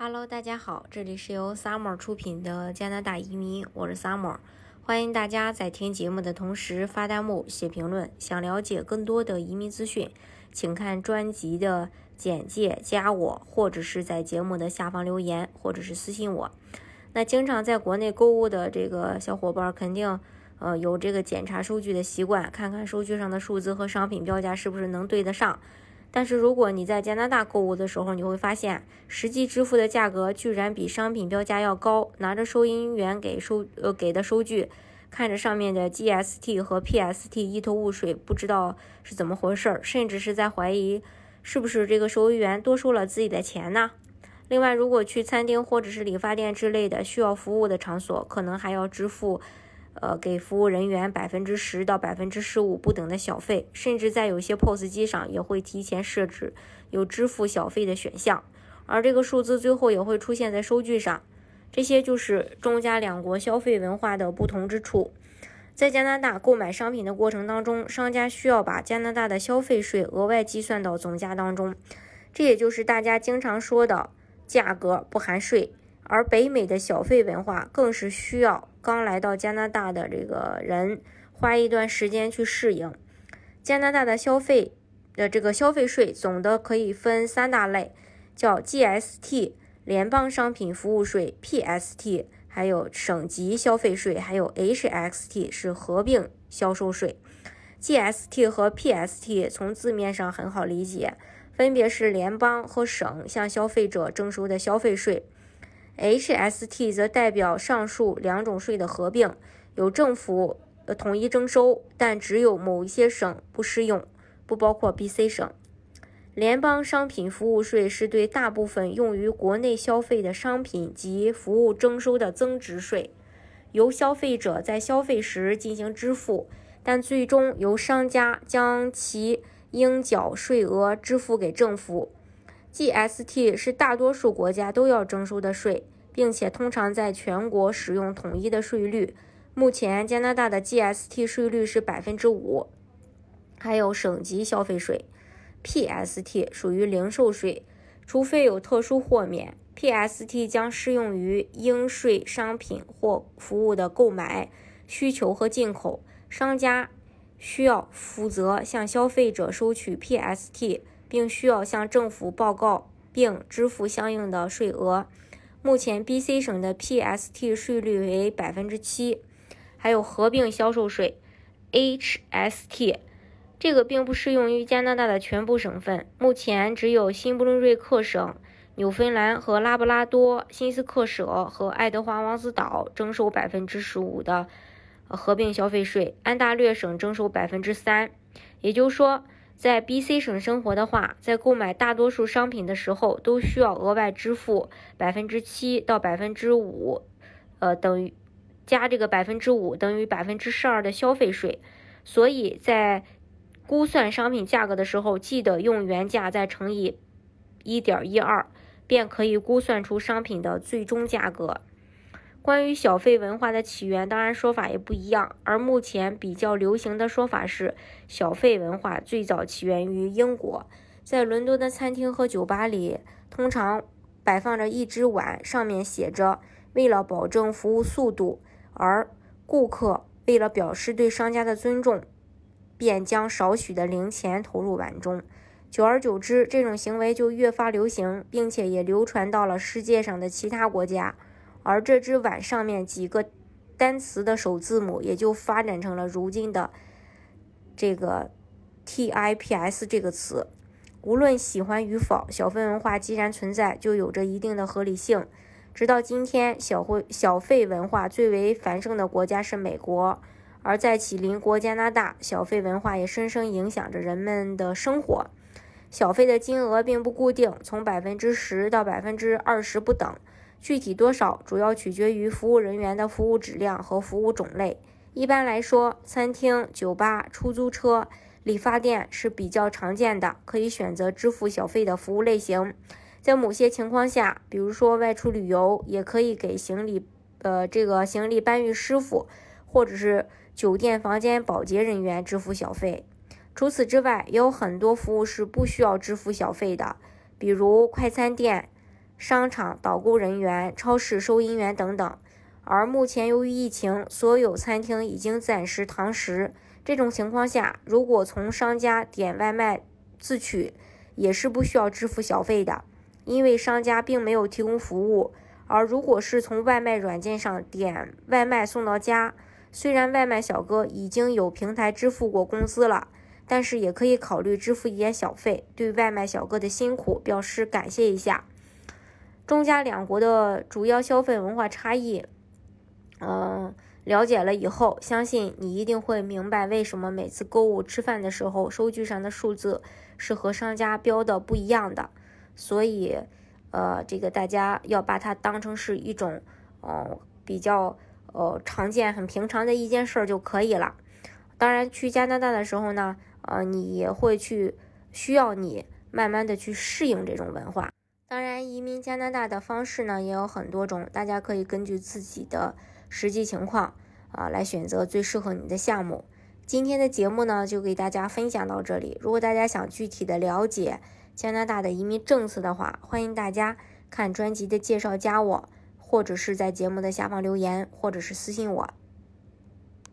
Hello，大家好，这里是由 Summer 出品的加拿大移民，我是 Summer，欢迎大家在听节目的同时发弹幕、写评论。想了解更多的移民资讯，请看专辑的简介，加我，或者是在节目的下方留言，或者是私信我。那经常在国内购物的这个小伙伴，肯定呃有这个检查收据的习惯，看看收据上的数字和商品标价是不是能对得上。但是如果你在加拿大购物的时候，你会发现实际支付的价格居然比商品标价要高。拿着收银员给收呃给的收据，看着上面的 GST 和 PST 一头雾水，不知道是怎么回事儿，甚至是在怀疑是不是这个收银员多收了自己的钱呢？另外，如果去餐厅或者是理发店之类的需要服务的场所，可能还要支付。呃，给服务人员百分之十到百分之十五不等的小费，甚至在有些 POS 机上也会提前设置有支付小费的选项，而这个数字最后也会出现在收据上。这些就是中加两国消费文化的不同之处。在加拿大购买商品的过程当中，商家需要把加拿大的消费税额外计算到总价当中，这也就是大家经常说的价格不含税。而北美的小费文化更是需要刚来到加拿大的这个人花一段时间去适应。加拿大的消费的这个消费税总的可以分三大类，叫 GST 联邦商品服务税、PST 还有省级消费税，还有 HST 是合并销售税。GST 和 PST 从字面上很好理解，分别是联邦和省向消费者征收的消费税。HST 则代表上述两种税的合并，由政府统一征收，但只有某一些省不适用，不包括 BC 省。联邦商品服务税是对大部分用于国内消费的商品及服务征收的增值税，由消费者在消费时进行支付，但最终由商家将其应缴税额支付给政府。GST 是大多数国家都要征收的税，并且通常在全国使用统一的税率。目前加拿大的 GST 税率是百分之五，还有省级消费税。PST 属于零售税，除非有特殊豁免，PST 将适用于应税商品或服务的购买、需求和进口。商家需要负责向消费者收取 PST。并需要向政府报告并支付相应的税额。目前，BC 省的 PST 税率为百分之七，还有合并销售税 HST，这个并不适用于加拿大的全部省份。目前，只有新布伦瑞克省、纽芬兰和拉布拉多、新斯克舍和爱德华王子岛征收百分之十五的合并消费税，安大略省征收百分之三。也就是说。在 BC 省生活的话，在购买大多数商品的时候，都需要额外支付百分之七到百分之五，呃，等于加这个百分之五等于百分之十二的消费税。所以在估算商品价格的时候，记得用原价再乘以一点一二，便可以估算出商品的最终价格。关于小费文化的起源，当然说法也不一样。而目前比较流行的说法是，小费文化最早起源于英国。在伦敦的餐厅和酒吧里，通常摆放着一只碗，上面写着“为了保证服务速度”，而顾客为了表示对商家的尊重，便将少许的零钱投入碗中。久而久之，这种行为就越发流行，并且也流传到了世界上的其他国家。而这只碗上面几个单词的首字母，也就发展成了如今的这个 TIPS 这个词。无论喜欢与否，小费文化既然存在，就有着一定的合理性。直到今天，小会小费文化最为繁盛的国家是美国，而在其邻国加拿大，小费文化也深深影响着人们的生活。小费的金额并不固定，从百分之十到百分之二十不等。具体多少主要取决于服务人员的服务质量和服务种类。一般来说，餐厅、酒吧、出租车、理发店是比较常见的可以选择支付小费的服务类型。在某些情况下，比如说外出旅游，也可以给行李，呃，这个行李搬运师傅或者是酒店房间保洁人员支付小费。除此之外，也有很多服务是不需要支付小费的，比如快餐店。商场导购人员、超市收银员等等。而目前由于疫情，所有餐厅已经暂时堂食。这种情况下，如果从商家点外卖自取，也是不需要支付小费的，因为商家并没有提供服务。而如果是从外卖软件上点外卖送到家，虽然外卖小哥已经有平台支付过工资了，但是也可以考虑支付一点小费，对外卖小哥的辛苦表示感谢一下。中加两国的主要消费文化差异。嗯，了解了以后，相信你一定会明白为什么每次购物吃饭的时候，收据上的数字是和商家标的不一样的。所以，呃，这个大家要把它当成是一种，呃，比较呃常见、很平常的一件事儿就可以了。当然，去加拿大的时候呢，呃，你也会去需要你慢慢的去适应这种文化。移民加拿大的方式呢也有很多种，大家可以根据自己的。实际情况啊，来选择最适合你的项目。今天的节目呢，就给大家分享到这里。如果大家想具体的了解加拿大的移民政策的话，欢迎大家看专辑的介绍，加我，或者是在节目的下方留言，或者是私信我。